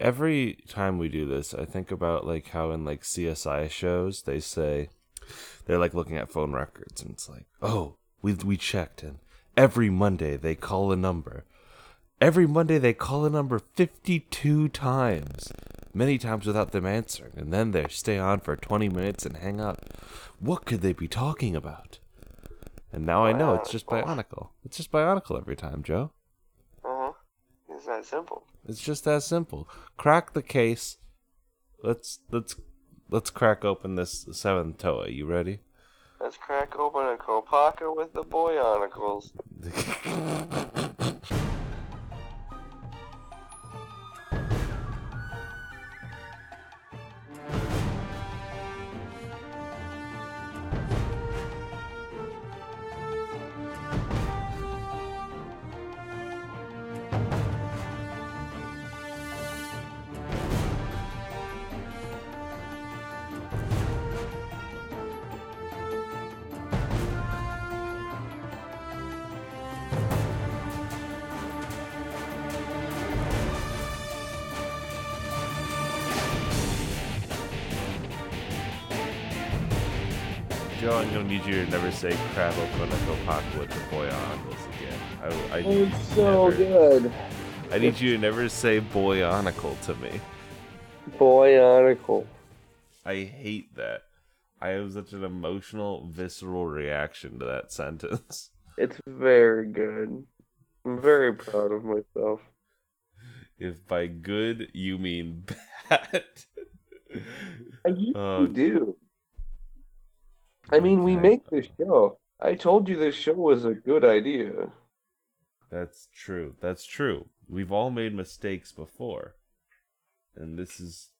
every time we do this, I think about like how in like CSI shows they say they're like looking at phone records and it's like, oh, we we checked and every Monday they call a number. Every Monday they call a number 52 times, many times without them answering, and then they stay on for 20 minutes and hang up. What could they be talking about? And now I know it's just Bionicle. It's just Bionicle every time, Joe. It's that simple. It's just that simple. Crack the case. Let's let's let's crack open this seventh Toa. You ready? Let's crack open a Kopaka with the Boyonicles. need you to never say crab open a Kopaka with the Boyonicles again. I, I need you It's to so never- good. I need you to never say Boyonicle to me. Boyonicle. I hate that. I have such an emotional, visceral reaction to that sentence. It's very good. I'm very proud of myself. If by good you mean bad. I usually Oh. do. I mean, we make this show. I told you this show was a good idea. That's true. That's true. We've all made mistakes before. And this is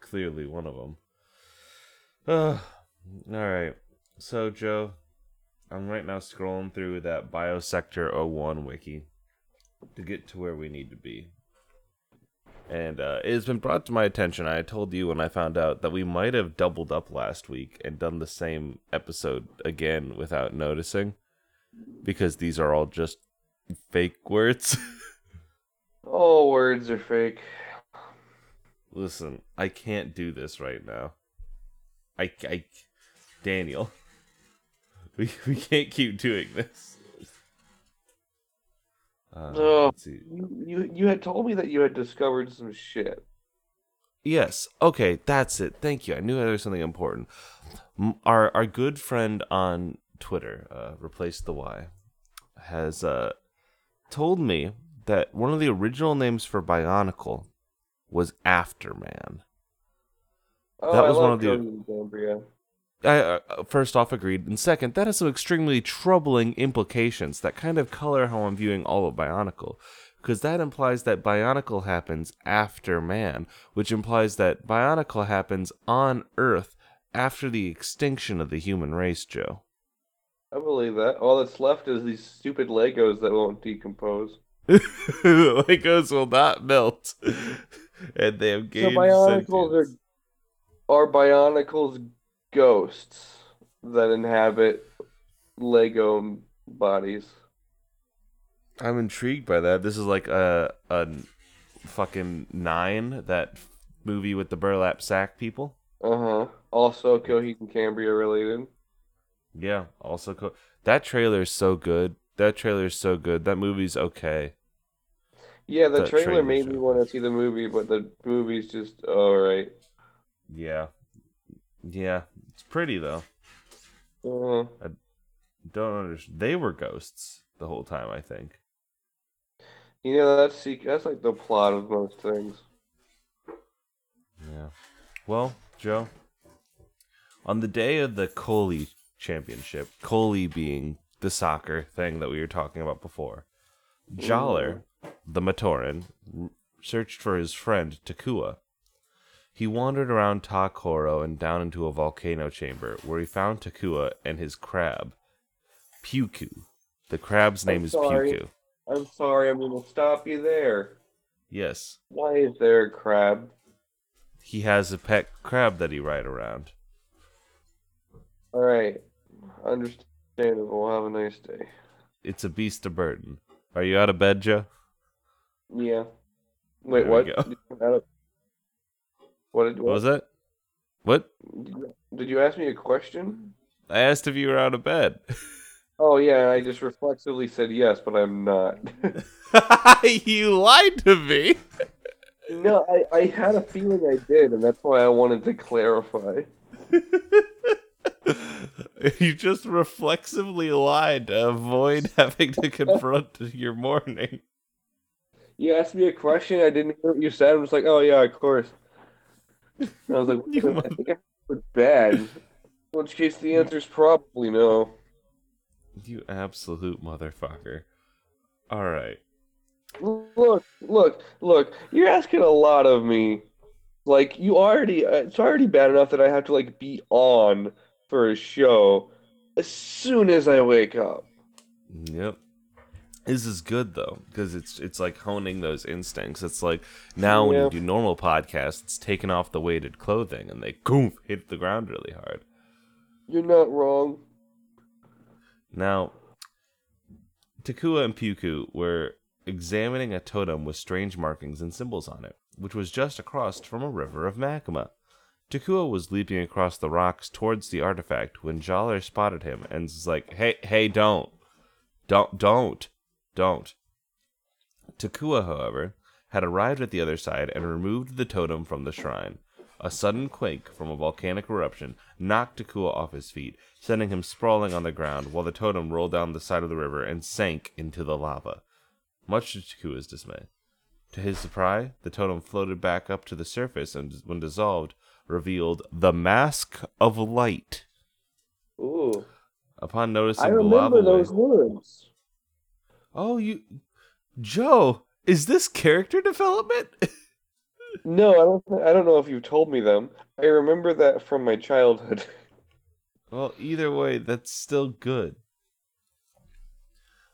clearly one of them. Uh, all right. So, Joe, I'm right now scrolling through that Biosector 01 wiki to get to where we need to be. And uh, it has been brought to my attention. I told you when I found out that we might have doubled up last week and done the same episode again without noticing. Because these are all just fake words. All words are fake. Listen, I can't do this right now. I, I Daniel, we we can't keep doing this. Uh, see. You, you you had told me that you had discovered some shit. Yes. Okay, that's it. Thank you. I knew there was something important. Our our good friend on Twitter, uh, replace the Y, has uh, told me that one of the original names for Bionicle was Afterman. Oh, That was one of the-. I uh, first off agreed, and second, that has some extremely troubling implications that kind of color how I'm viewing all of Bionicle, because that implies that Bionicle happens after man, which implies that Bionicle happens on Earth after the extinction of the human race. Joe, I believe that. All that's left is these stupid Legos that won't decompose. Legos will not melt, and they have So gained Bionicles are are Bionicles ghosts that inhabit Lego bodies. I'm intrigued by that. This is like a a fucking nine that movie with the burlap sack people. Uh huh. Also, Coheed and Cambria related. Yeah, also co- that trailer is so good. That trailer is so good. That movie's okay. Yeah, the trailer trailer made me want to see the movie, but the movie's just alright. Yeah, yeah, it's pretty though. Uh, Don't understand. They were ghosts the whole time. I think. you know, that's that's like the plot of most things. Yeah. Well, Joe, on the day of the Kolhii Championship, Kolhii being the soccer thing that we were talking about before, Jaller, the Matoran, r- searched for his friend Takua. He wandered around Ta-Koro and down into a volcano chamber where he found Takua and his crab, Pewku. The crab's name I'm is sorry. Pewku. I'm sorry, I'm gonna stop you there. Yes, Why is there a crab? he has a pet crab that he ride around. Alright. Understandable. Have a nice day. It's a beast of burden. Are you out of bed, Joe? Yeah. Wait, There we what? Did you add a- What What was that? What? Did you ask me a question? I asked if you were out of bed. Oh yeah, I just reflexively said yes, but I'm not. you lied to me. no, I, I had a feeling I did, and that's why I wanted to clarify. you just reflexively lied to avoid having to confront your morning. You asked me a question, I didn't hear what you said. I was like, oh yeah, of course. I was like, You I think I was bad. In which case, the answer is probably no. You absolute motherfucker. All right. Look, look, look. You're asking a lot of me. Like you already, uh, it's already bad enough that I have to like be on for a show as soon as I wake up. Yep. This is good though because it's it's like honing those instincts. It's like now when Yeah. you do normal podcasts, it's taking off the weighted clothing and they goof hit the ground really hard. You're not wrong. Now, Takua and Pewku were examining a totem with strange markings and symbols on it, which was just across from a river of magma. Takua was leaping across the rocks towards the artifact when Jaller spotted him and was like, "Hey, hey, don't, don't, don't, don't." Takua, however, had arrived at the other side and removed the totem from the shrine. A sudden quake from a volcanic eruption knocked Takua off his feet, sending him sprawling on the ground while the totem rolled down the side of the river and sank into the lava. Much to Takua's dismay. To his surprise, the totem floated back up to the surface and, when dissolved, revealed the Mask of Light. Ooh, Upon noticing I the remember those words. Oh, you, Joe, is this character development? No, I don't. I don't know if you've told me them. I remember that from my childhood. Well, either way, that's still good.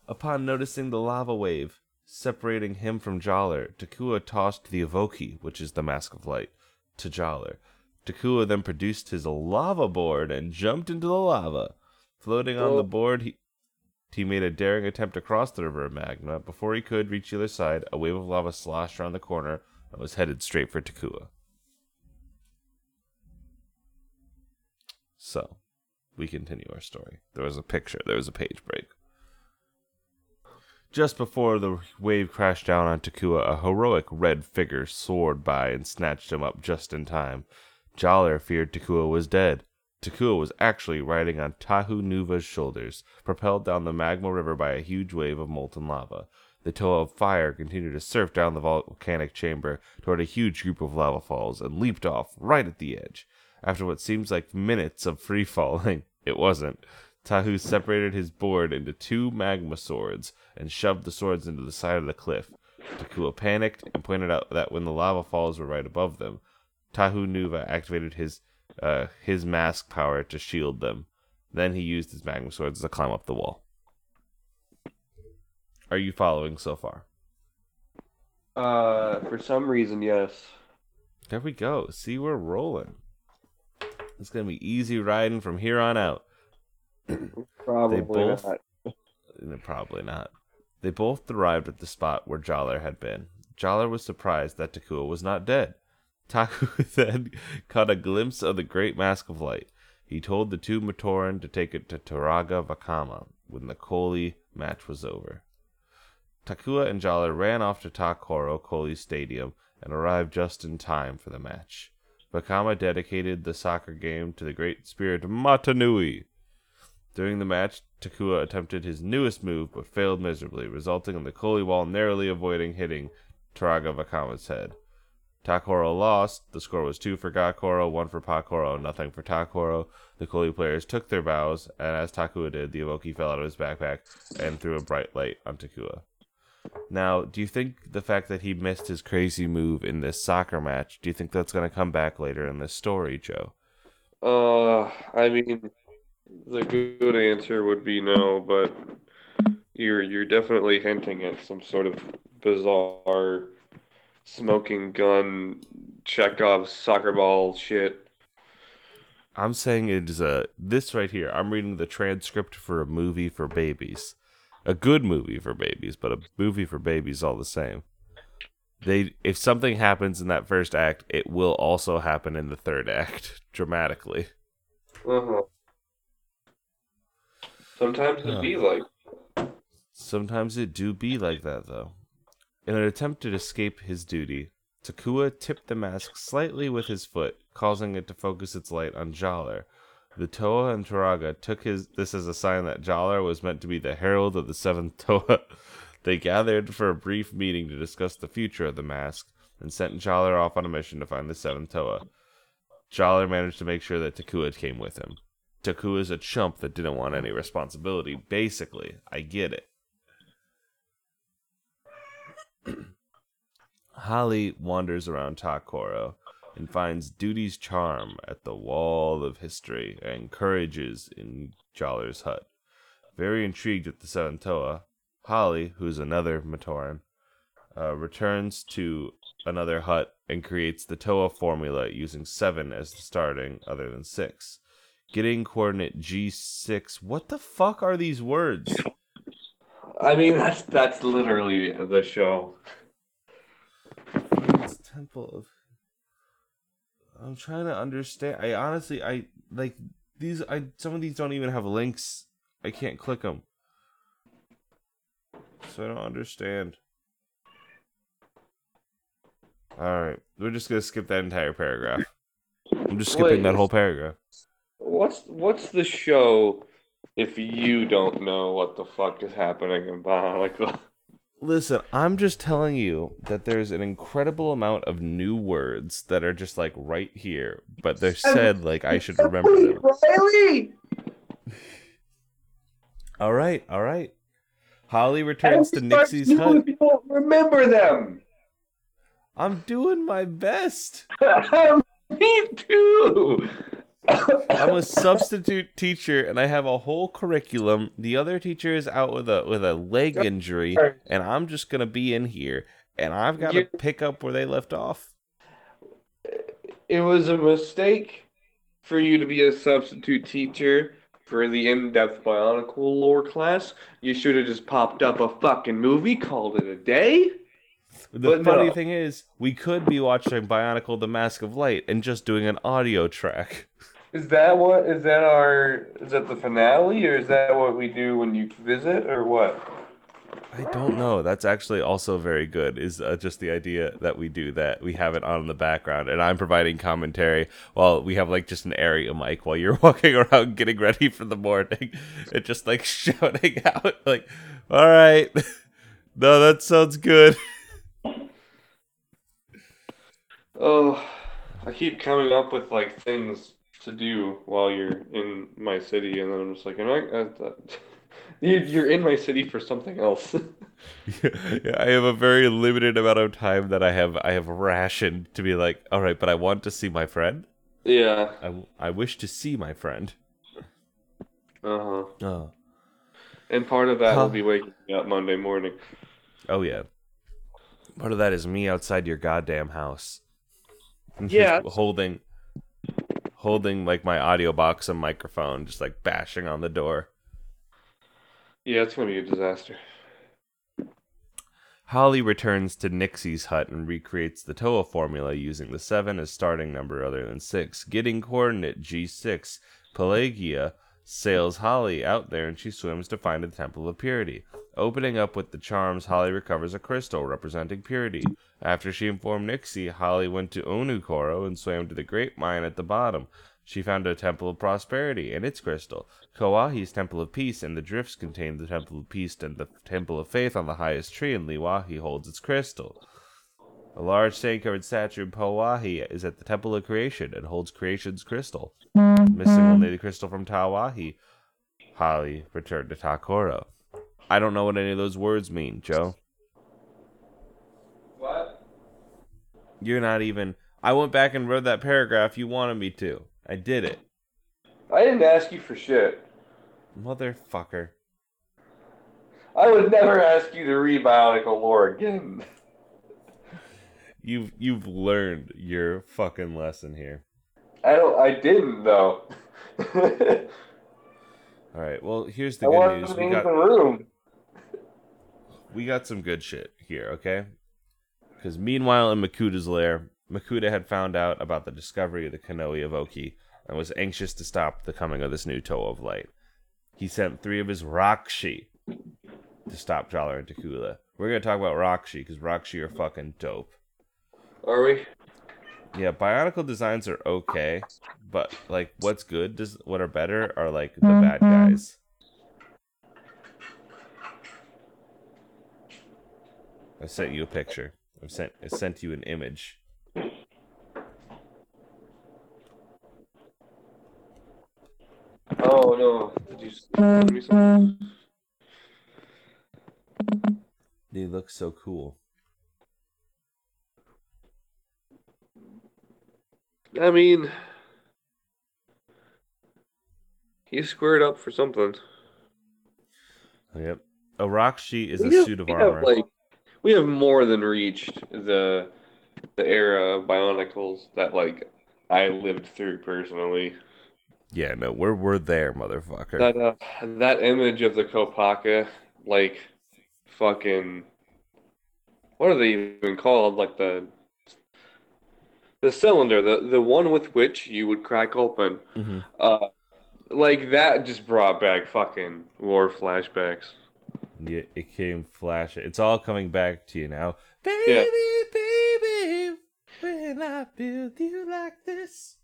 Upon noticing the lava wave separating him from Jaller, Takua tossed the Avohkii, which is the Mask of Light, to Jaller. Takua then produced his lava board and jumped into the lava. Floating on the board, he, he made a daring attempt to cross the river of magma. Before he could reach the other side, a wave of lava sloshed around the corner and was headed straight for Takua. So, we continue our story. There was a picture, there was a page break. Just before the wave crashed down on Takua, a heroic red figure soared by and snatched him up just in time. Jaller feared Takua was dead. Takua was actually riding on Tahu Nuva's shoulders, propelled down the magma river by a huge wave of molten lava. The Toa of fire continued to surf down the volcanic chamber toward a huge group of lava falls and leaped off right at the edge. After what seems like minutes of free falling, it wasn't. Tahu separated his board into two magma swords and shoved the swords into the side of the cliff. Takua panicked and pointed out that when the lava falls were right above them, Tahu Nuva activated his uh, his mask power to shield them. Then he used his magma swords to climb up the wall. Are you following so far? Uh, for some reason, yes. There we go. See, we're rolling. It's gonna be easy riding from here on out. Probably both- not. Probably not. They both arrived at the spot where Jaller had been. Jaller was surprised that Takua was not dead. Taku then caught a glimpse of the great mask of light. He told the two Matoran to take it to Turaga Vakama when the Kolhii match was over. Takua and Jaller ran off to Ta-Koro Kolhii Stadium and arrived just in time for the match. Vakama dedicated the soccer game to the great spirit Mata Nui. During the match, Takua attempted his newest move but failed miserably, resulting in the Kolhii wall narrowly avoiding hitting Turaga Vakama's head. Ta-Koro lost. The score was two for Ga-Koro, one for Po-Koro, nothing for Ta-Koro. The Kolhii players took their bows, and as Takua did, the Avohkii fell out of his backpack and threw a bright light on Takua. Now, do you think the fact that he missed his crazy move in this soccer match, do you think that's going to come back later in this story, Joe? Uh, I mean, the good answer would be no, but you're you're definitely hinting at some sort of bizarre smoking gun Chekhov soccer ball shit. I'm saying it is a this right here. I'm reading the transcript for a movie for babies, a good movie for babies, but a movie for babies all the same. they if something happens in that first act, it will also happen in the third act dramatically. Uh-huh. Sometimes it be like Sometimes it do be like that though. In an attempt to escape his duty, Takua tipped the mask slightly with his foot, causing it to focus its light on Jaller. The Toa and Turaga took his this as a sign that Jaller was meant to be the herald of the seventh Toa. they gathered for a brief meeting to discuss the future of the mask, and sent Jaller off on a mission to find the seventh Toa. Jaller managed to make sure that Takua came with him. Takua's a chump that didn't want any responsibility. Basically, I get it. Hahli wanders around Ta-Koro and finds Duty's charm at the wall of history and courages in Jaller's hut. Very intrigued at the Seven Toa, Hahli, who's another Matoran, uh, returns to another hut and creates the Toa formula using seven as the starting, other than six. Getting coordinate G6. What the fuck are these words? I mean that's that's literally the show. Friends Temple of. I'm trying to understand. I honestly, I like these. I some of these don't even have links. I can't click them, so I don't understand. All right, we're just gonna skip that entire paragraph. I'm just skipping Wait. that whole paragraph. What's what's the show if you don't know what the fuck is happening in Bionicle? Listen, I'm just telling you that there's an incredible amount of new words that are just like right here, but they're said like I should remember them. Riley! All right, all right. Hahli returns to Every time Nixie's you hut. don't remember them. I'm doing my best. Me too. I'm a substitute teacher and I have a whole curriculum. The other teacher is out with a with a leg injury and I'm just going to be in here and I've got to pick up where they left off. it was a mistake for you to be a substitute teacher for the in-depth bionicle lore class. You should have just popped up a fucking movie, called it a day. The But funny no. thing is, we could be watching Bionicle the Mask of Light and just doing an audio track. Is that what? Is that our? Is that the finale, or is that what we do when you visit, or what? I don't know. That's actually also very good. Is uh, just the idea that we do that. We have it on in the background, and I'm providing commentary while we have like just an area mic while you're walking around getting ready for the morning, and just like shouting out like, "All right, no, that sounds good." Oh, I keep coming up with like things to do while you're in my city, and then I'm just like, am I? Uh, you- you're in my city for something else. yeah, I have a very limited amount of time that I have. I have rationed to be like, "All right, but I want to see my friend. yeah. I, I wish to see my friend." Uh huh. Oh, And part of that Huh. will be waking me up Monday morning. oh yeah. Part of that is me outside your goddamn house. Yeah. holding, holding like my audio box and microphone, just like bashing on the door. Yeah, it's gonna be a disaster. Hahli returns to Nixie's hut and recreates the Toa formula using the 7 as starting number other than 6. Getting coordinate G6, Pelagia sails Hahli out there and she swims to find the Temple of Purity. Opening up with the charms, Hahli recovers a crystal representing purity. After she informed Nixie, Hahli went to Onu-Koro and swam to the Great Mine at the bottom. She found a Temple of Prosperity and its crystal. Ko-Wahi's Temple of Peace and the drifts contain the Temple of Peace and the Temple of Faith on the highest tree, and Le-Wahi holds its crystal. A large sand covered statue of Po-Wahi is at the Temple of Creation and holds creation's crystal. Mm-hmm. Missing only the crystal from Ta-Wahi. Hahli returned to Ta-Koro. I don't know what any of those words mean, Joe. What? You're not even. I went back and wrote that paragraph you wanted me to. I did it. I didn't ask you for shit. Motherfucker. I would never ask you to read Bionicle lore again. You've you've learned your fucking lesson here. I don't. I didn't though. All right. Well, here's the I good news. We be in the got room. we got some good shit here, okay? Because meanwhile, in Makuta's lair, Makuta had found out about the discovery of the Kanohi Avohkii and was anxious to stop the coming of this new Toa of Light. He sent three of his Rahkshi to stop Jaller and Takua. We're gonna talk about Rahkshi because Rahkshi are fucking dope. Are we? Yeah, Bionicle designs are okay, but like, what's good? Does what are better are like the bad mm-hmm. guys. I sent you a picture. I sent I sent you an image. Oh no! Did you send me something? Mm-hmm. They look so cool. I mean, he squared up for something. Yep. A Rahkshi is a have- suit of we armor. Have, like, we have more than reached the the era of Bionicles that like I lived through personally. Yeah, no, we're we're there, motherfucker. That uh, that image of the Kopaka, like fucking, what are they even called? Like the the cylinder, the the one with which you would crack open. Mhm. Uh, like that just brought back fucking war flashbacks. Yeah, it came flash. It's all coming back to you now. Baby, Yeah. baby, when I build you like this.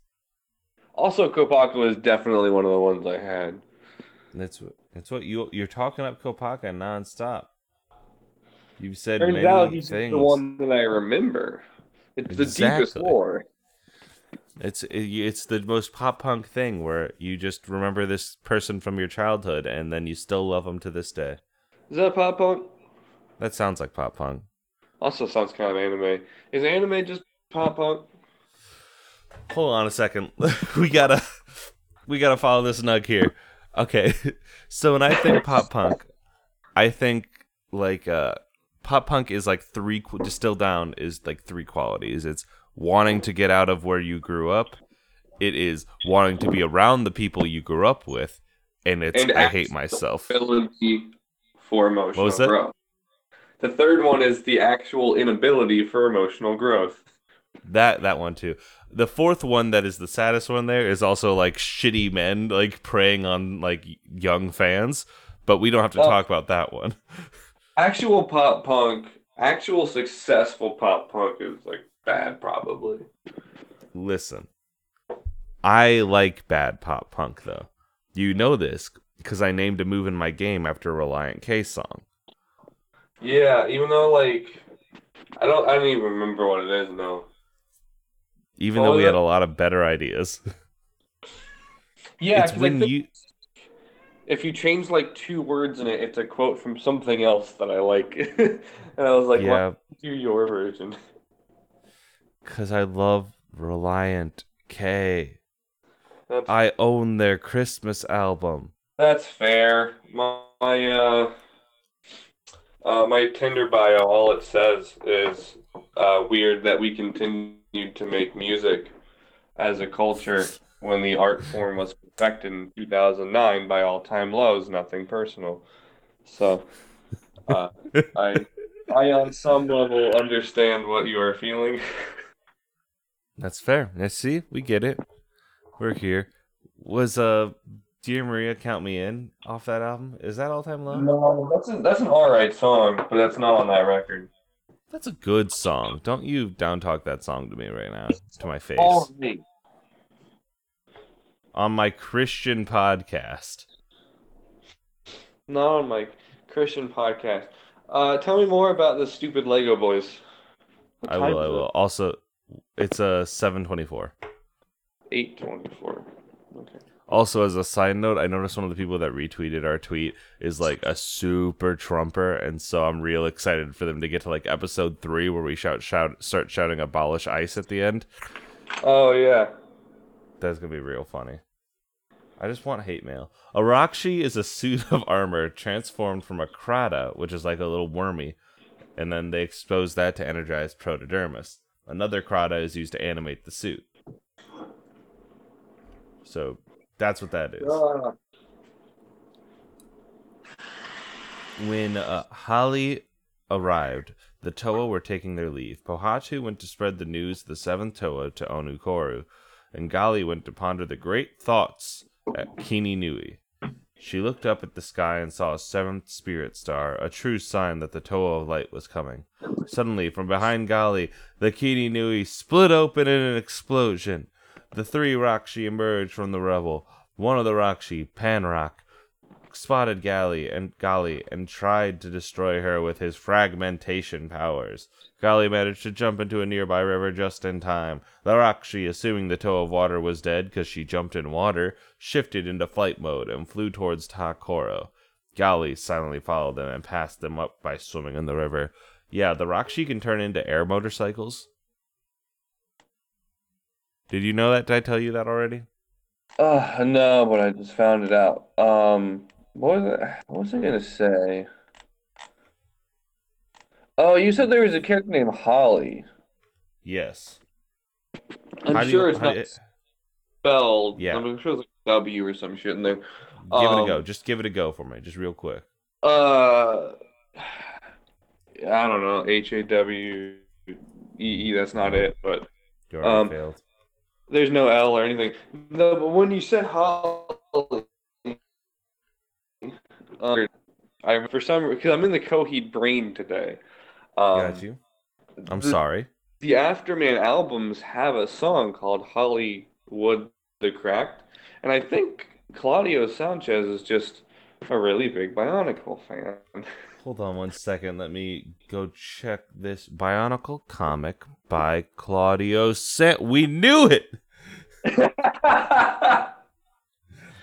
Also, Kopaka was definitely one of the ones I had. That's what that's what you you're talking up Kopaka nonstop. You've said Turns many out he's things. the one that I remember. It's the deepest Exactly. lore. It's it, it's the most pop punk thing where you just remember this person from your childhood and then you still love them to this day. Is that pop punk? That sounds like pop punk. Also sounds kind of anime. Is anime just pop punk? Hold on a second. we gotta we gotta follow this nug here. Okay. So when I think pop punk, I think like uh pop punk is like three distilled down is like three qualities. It's wanting to get out of where you grew up. It is wanting to be around the people you grew up with, and it's And I hate myself. Ability for emotional was that? growth. The third one is the actual inability for emotional growth. That that one too. The fourth one that is the saddest one there is also like shitty men like preying on like young fans, but we don't have to Oh. talk about that one. Actual pop punk, actual successful pop punk is like bad probably. Listen. I like bad pop punk though. You know this because I named a move in my game after a Relient K song. Yeah, even though like I don't I don't even remember what it is now. Even What though we had a lot of better ideas. Yeah, it's when you if you change like two words in it, it's a quote from something else that I like. and I was like, Yeah, do your version? cuz I love Relient K. That's, I own their Christmas album. that's fair. My, my uh uh my Tinder bio, all it says is uh weird that we continued to make music as a culture when the art form was perfected in 2009 by all time lows, nothing personal. So uh I I on some level understand what you are feeling. That's fair. Let's see. We get it. We're here. Was uh Dear Maria Count Me In off that album? Is that all time low? No, that's a, that's an alright song, but that's not on that record. That's a good song. Don't you down talk that song to me right now. To my face. Alright. On my Christian podcast. Not on my Christian podcast. Uh, tell me more about the stupid Lego boys. What I will, I will. Also it's a seven twenty four. Eight twenty-four. Okay. Also, as a side note, I noticed one of the people that retweeted our tweet is like a super trumper, and so I'm real excited for them to get to like episode three where we shout shout start shouting abolish ice at the end. Oh yeah. That's gonna be real funny. I just want hate mail. A Rahkshi is a suit of armor transformed from a Kraata, which is like a little wormy, and then they expose that to energize Protodermis. Another Kraata is used to animate the suit. So that's what that is. Ah, When uh, Hahli arrived, the Toa were taking their leave. Pohatu went to spread the news of the seventh Toa to Onu-Koro, and Gali went to ponder the great thoughts at Kini Nui. She looked up at the sky and saw a seventh spirit star, a true sign that the Toa of Light was coming. Suddenly, from behind Gali, the Kini Nui split open in an explosion. The three Rahkshi emerged from the rubble. One of the Rahkshi, Panrahk, spotted Gali and Gali and tried to destroy her with his fragmentation powers. Gali managed to jump into a nearby river just in time. The Rahkshi, assuming the Toa of water was dead because she jumped in water, shifted into flight mode and flew towards Ta-Koro. Gali silently followed them and passed them up by swimming in the river. Yeah, the Rahkshi can turn into air motorcycles. Did you know that? Did I tell you that already? Uh, no, but I just found it out. Um, what was I, what was I gonna say? Oh, you said there was a character named Hahli. Yes. I'm How do you- sure it's how not do you- spelled. Yeah. I'm sure it's like W or some shit in there. Give it a Um, go. Just give it a go for me, just real quick. Uh, I don't know. H A W E E. That's not it, but You already Um, failed. there's no L or anything. No, but when you said Hahli, uh, I for some because I'm in the Coheed brain today. Um, Got you. I'm the- sorry. The Afterman albums have a song called Hollywood the Cracked, and I think Claudio Sanchez is just a really big Bionicle fan. Hold on one second. Let me go check this Bionicle comic by Claudio San. We knew it.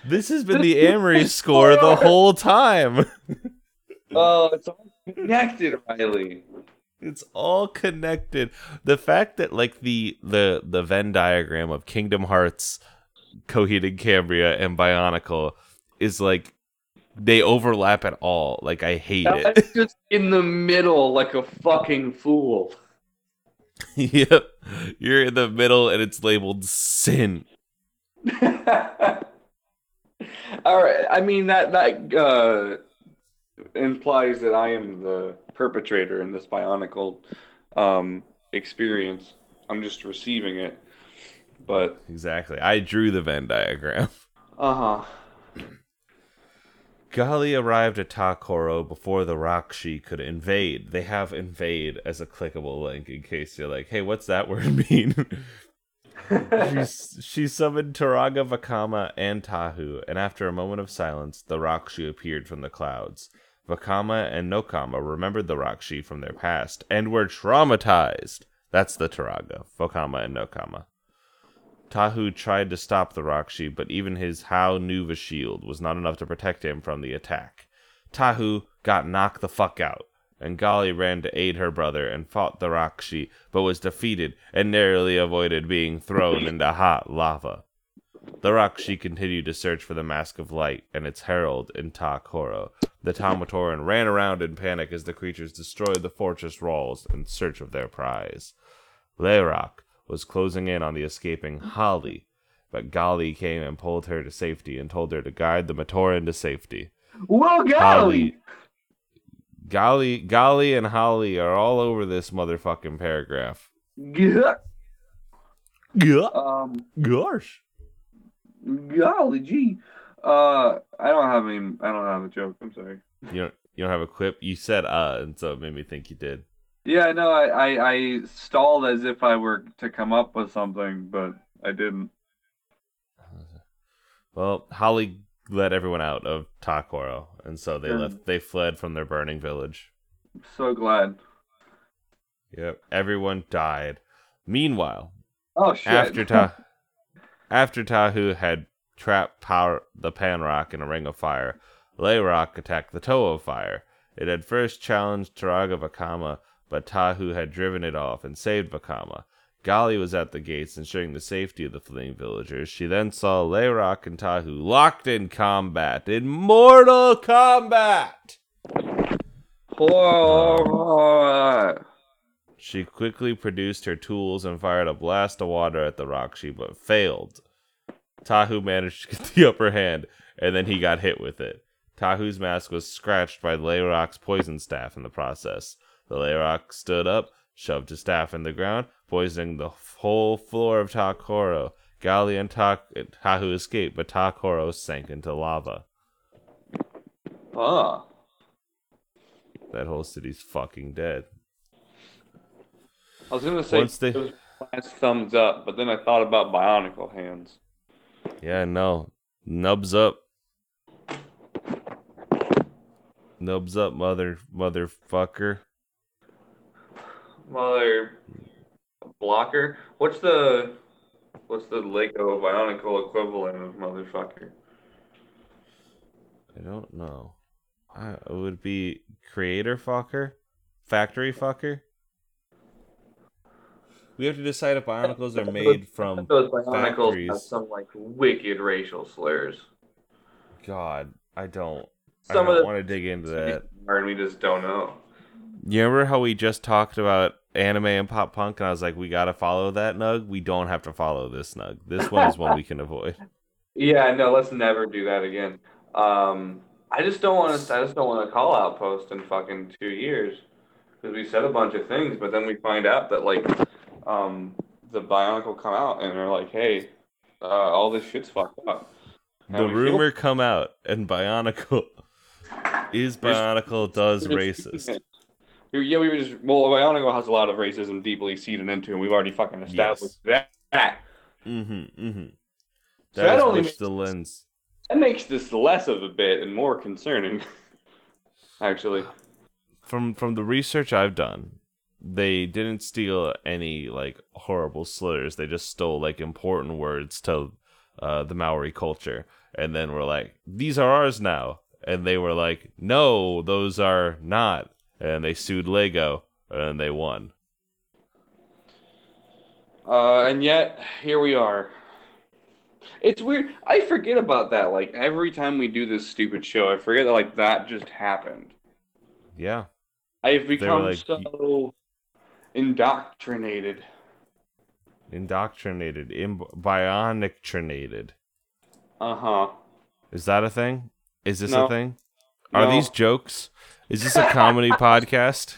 This has been the Amory score the whole time. oh, it's all connected, Riley. It's all connected. The fact that like the the the Venn diagram of Kingdom Hearts, Coheed Cambria, and Bionicle is like they overlap at all. Like I hate I it. just in the middle like a fucking fool. yep. You're in the middle and it's labeled sin. All right. I mean that that uh, implies that I am the perpetrator in this Bionicle um, experience. I'm just receiving it. But Exactly. I drew the Venn diagram. uh huh. Gali arrived at Ta-Koro before the Rahkshi could invade. They have invade as a clickable link in case you're like, hey, what's that word mean? She summoned Turaga, Vakama, and Tahu, and after a moment of silence, the Rahkshi appeared from the clouds. Vakama and Nokama remembered the Rahkshi from their past and were traumatized. That's the Turaga, Vakama, and Nokama. Tahu tried to stop the Rahkshi, but even his Hau Nuva shield was not enough to protect him from the attack. Tahu got knocked the fuck out, and Gali ran to aid her brother and fought the Rahkshi, but was defeated and narrowly avoided being thrown into hot lava. The Rahkshi continued to search for the Mask of Light and its herald in Ta Koro. The Ta-Matoran ran around in panic as the creatures destroyed the fortress walls in search of their prize. Lerahk was closing in on the escaping Hahli, but Gali came and pulled her to safety and told her to guide the Matoran to safety. Well, golly. Gali, Gali and Hahli are all over this motherfucking paragraph. Yeah. Yeah. Um. Gosh. Golly gee. Uh. I don't have any. I don't have a joke. I'm sorry. You don't, you don't have a quip? You said uh, and so it made me think you did. Yeah. No. I. I. I stalled as if I were to come up with something, but I didn't. Well, Hahli let everyone out of Ta-Koro, and so they Yeah. left. They fled from their burning village. I'm so glad. Yep, everyone died. Meanwhile, Oh shit. after Ta- after Tahu had trapped power the Panrahk in a ring of fire, Lerahk attacked the Toa of Fire. It had first challenged Taraga Vakama, but Tahu had driven it off and saved Vakama. Gali was at the gates ensuring the safety of the fleeing villagers. She then saw Lerahk and Tahu locked in combat, in mortal combat. Horror. She quickly produced her tools and fired a blast of water at the Rahkshi, but failed. Tahu managed to get the upper hand, and then he got hit with it. Tahu's mask was scratched by Lerahk's poison staff in the process. The Layrock stood up, shoved his staff in the ground, poisoning the whole floor of Ta-Koro. Gali and Ta- Tahu escaped, but Ta-Koro sank into lava. Ah. That whole city's fucking dead. I was gonna say Once they- it was last thumbs up, but then I thought about Bionicle hands. Yeah, no. Nubs up. Nubs up, mother motherfucker. Mother blocker. What's the what's the Lego Bionicle equivalent of motherfucker? I don't know. I, it would be creator fucker? Factory fucker? We have to decide if Bionicles are made from Those Bionicles have factories. some like wicked racial slurs. God. I don't. I Some don't of the want to dig into that. and we just don't know. You remember how we just talked about anime and pop punk, and I was like, we gotta follow that nug. We don't have to follow this nug. This one is one we can avoid. Yeah, no, let's never do that again. Um, I just don't want to. I just don't want to call out post in fucking two years because we said a bunch of things, but then we find out that like, um, the Bionicle come out and they're like, hey, uh, all this shit's fucked up. How The we feel? rumor come out, and Bionicle is Bionicle does racist. Yeah, we were just well, Bionicle has a lot of racism deeply seated into, and we've already fucking established that. That Mm-hmm. Mm-hmm. So That that is only makes- the lens. that makes this less of a bit and more concerning. Actually, From from the research I've done, they didn't steal any like horrible slurs. They just stole like important words to uh, the Maori culture, and then were like, "These are ours now." And they were like, "No, those are not." And they sued Lego, and they won. Uh, and yet here we are. It's weird. I forget about that. Like every time we do this stupid show, I forget that like that just happened. Yeah. I've become like, so indoctrinated. Indoctrinated, Im- bionictrinated. Uh huh. Is that a thing? Is this No. a thing? Are No. these jokes? Is this a comedy podcast?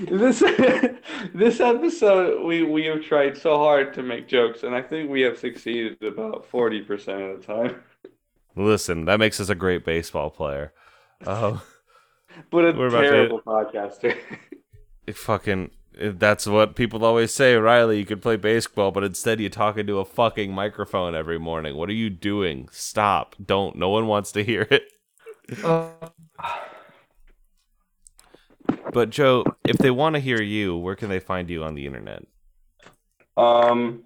this this episode, we we have tried so hard to make jokes, and I think we have succeeded about forty percent of the time. Listen, that makes us a great baseball player. Oh, But a about to- terrible podcaster. it fucking. That's what people always say, Riley. You could play baseball, but instead you talk into a fucking microphone every morning. What are you doing? Stop! Don't. No one wants to hear it. But Joe, if they want to hear you, where can they find you on the internet? Um,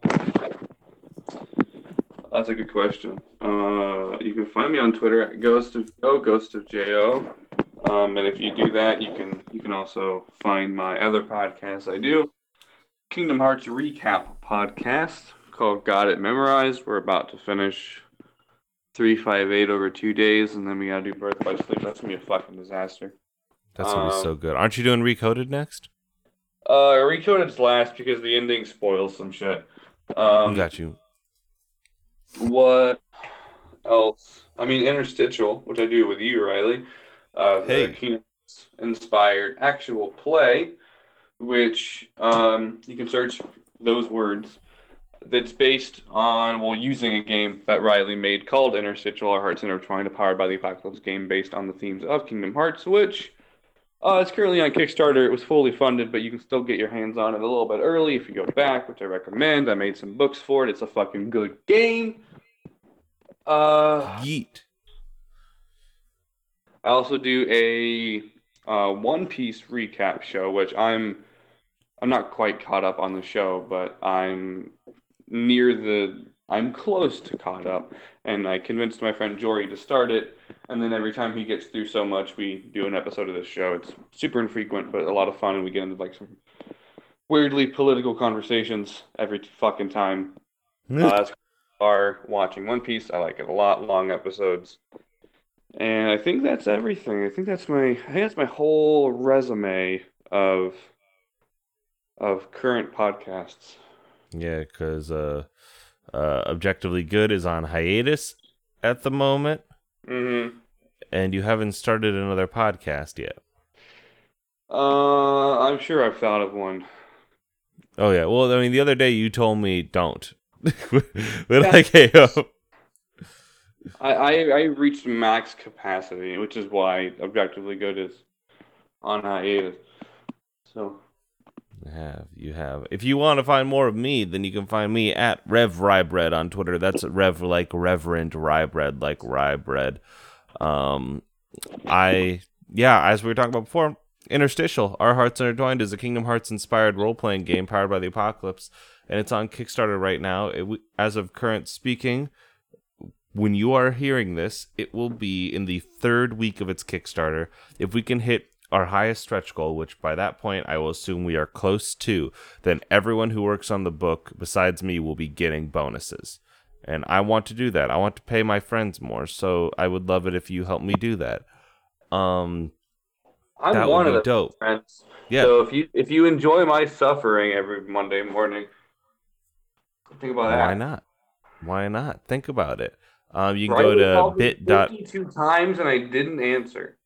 that's a good question. Uh, you can find me on Twitter at Ghost of Joe, Ghost of Jo. Um, and if you do that, you can you can also find my other podcast I do, Kingdom Hearts Recap podcast called Got It Memorized. We're about to finish three five eight over two days, and then we gotta do Birth by Sleep. That's gonna be a fucking disaster. That's gonna be Um, so good. Aren't you doing Recoded next? Uh, Recoded's last because the ending spoils some shit. Um, Got you. What else? I mean, interstitial, which I do with you, Riley. Uh, the Hey. Hearts inspired actual play, which um, you can search those words. That's based on well, using a game that Riley made called Interstitial: Our Hearts Intertwined, powered by the Apocalypse game, based on the themes of Kingdom Hearts, which uh, it's currently on Kickstarter. It was fully funded, but you can still get your hands on it a little bit early if you go back, which I recommend. I made some books for it. It's a fucking good game. Uh, Yeet. I also do a uh, One Piece recap show, which I'm I'm not quite caught up on the show, but I'm near the I'm close to caught up, and I convinced my friend Jory to start it. And then every time he gets through so much, we do an episode of this show. It's super infrequent, but a lot of fun, and we get into like some weirdly political conversations every fucking time. Uh, that's are watching One Piece. I like it a lot. Long episodes. And I think that's everything. I think that's my I think that's my whole resume of of current podcasts. Yeah, because uh, uh, objectively good is on hiatus at the moment, Mm-hmm. and you haven't started another podcast yet. Uh, I'm sure I've thought of one. Oh yeah. Well, I mean, the other day you told me don't. but like, hey, yo. I, I I reached max capacity, which is why Objectively Good is on hiatus. So have you have. If you want to find more of me, then you can find me at Rev Rybread on Twitter. That's Rev like Reverend Rybread like rye bread. Um, I yeah, as we were talking about before, Interstitial, Our Hearts Intertwined is a Kingdom Hearts inspired role playing game powered by the Apocalypse, and it's on Kickstarter right now. It, as of current speaking, when you are hearing this, it will be in the third week of its Kickstarter. If we can hit our highest stretch goal, which by that point I will assume we are close to, then everyone who works on the book besides me will be getting bonuses. And I want to do that. I want to pay my friends more, so I would love it if you help me do that. Um, I'm that one would of be the dope. friends. Yeah. So if you if you enjoy my suffering every Monday morning, think about that. Why not? Why not? Think about it. Um, you can go to bit dot 52 times and I didn't answer.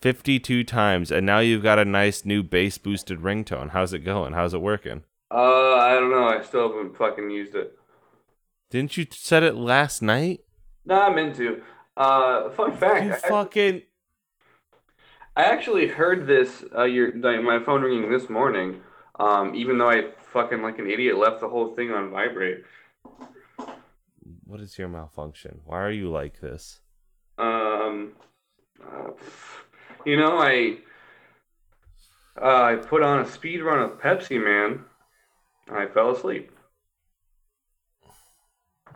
52 times, and now you've got a nice new bass boosted ringtone. How's it going? How's it working? Uh, I don't know. I still haven't fucking used it. Didn't you set it last night? No, I'm into. Uh, fun fact. You I- fucking. I actually heard this. Uh, your like, my phone ringing this morning. Um, even though I fucking like an idiot left the whole thing on vibrate. What is your malfunction? Why are you like this? Um, uh, you know, I uh, I put on a speed run of Pepsiman. I fell asleep.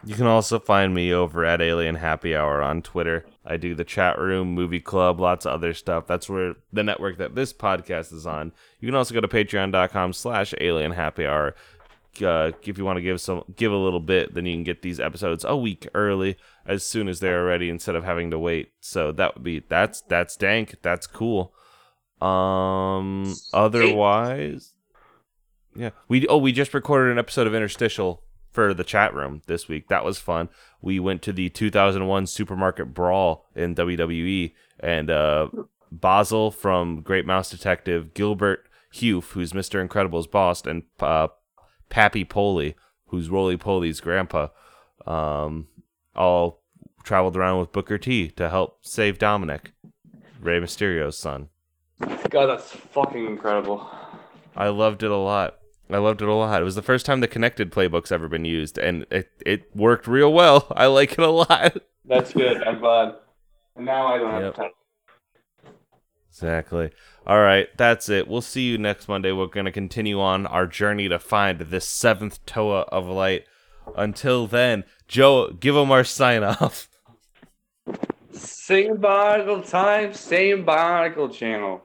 You can also find me over at Alien Happy Hour on Twitter. I do the chat room, movie club, lots of other stuff. That's where the network that this podcast is on. You can also go to patreon.com slash alien happy hour. Uh, if you want to give some give a little bit, then you can get these episodes a week early as soon as they're ready instead of having to wait. So that would be that's that's dank. That's cool. Um otherwise Yeah. We oh we just recorded an episode of Interstitial for the chat room this week. That was fun. We went to the 2001 Supermarket Brawl in WWE, and uh, Basil from Great Mouse Detective, Gilbert Huph, who's Mr. Incredible's boss, and uh, Pappy Poley, who's Roly Poly's grandpa, um, all traveled around with Booker T to help save Dominik, Rey Mysterio's son. God, that's fucking incredible. I loved it a lot. I loved it a lot. It was the first time the connected playbook's ever been used, and it, it worked real well. I like it a lot. That's good. I'm glad. And now I don't have Yep. time. Exactly. All right, that's it. We'll see you next Monday. We're going to continue on our journey to find this seventh Toa of light. Until then, Joe, give them our sign off. Same Bionicle time, same Bionicle channel.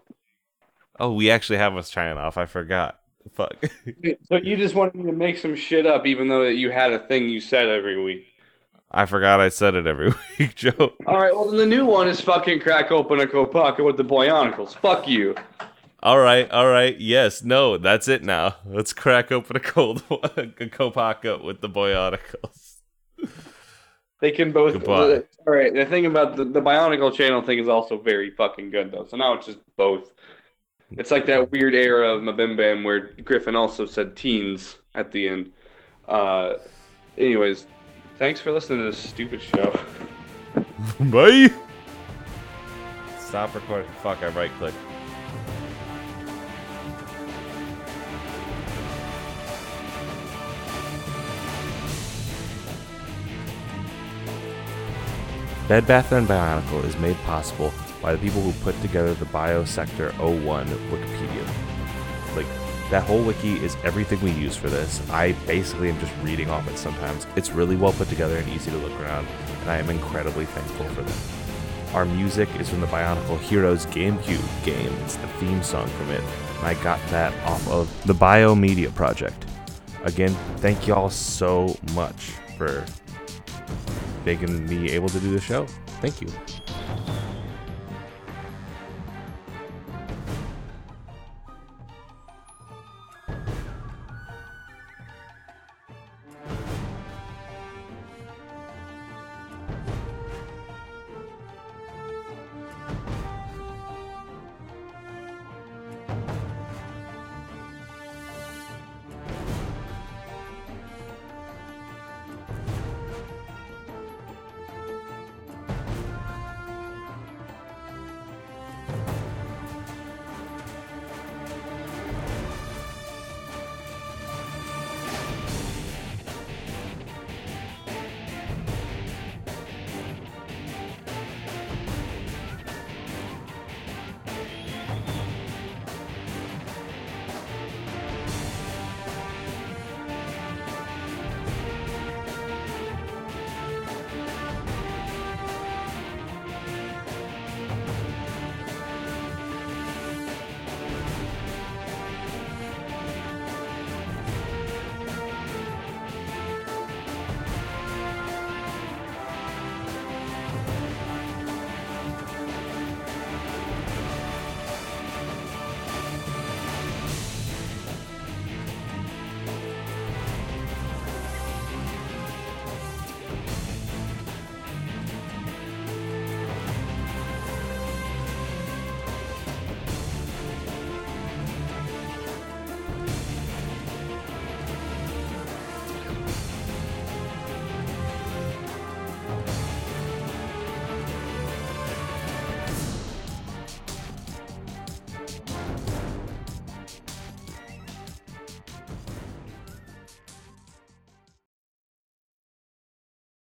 Oh, we actually have us sign off. I forgot. Fuck. So you just wanted me to make some shit up, even though that you had a thing you said every week. I forgot I said it every week, Joe. All right, well then the new one is fucking crack open a Kopaka with the Boyonicles. Fuck you. All right, all right. Yes, no, that's it now. Let's crack open a cold one, a Kopaka with the Boyonicals. They can both. Goodbye. All right, the thing about the, the Bionicle channel thing is also very fucking good though. So now it's just both. It's like that weird era of MBMBaM where Griffin also said teens at the end. Uh, anyways, thanks for listening to this stupid show. Bye. Stop recording. Fuck, I right clicked. Bed Bath & Bionicle is made possible by the people who put together the Biosector 01 Wikipedia. Like, that whole wiki is everything we use for this. I basically am just reading off it sometimes. It's really well put together and easy to look around, and I am incredibly thankful for them. Our music is from the Bionicle Heroes GameCube game. It's the theme song from it, and I got that off of the Biomedia Project. Again, thank y'all so much for making me able to do the show. Thank you.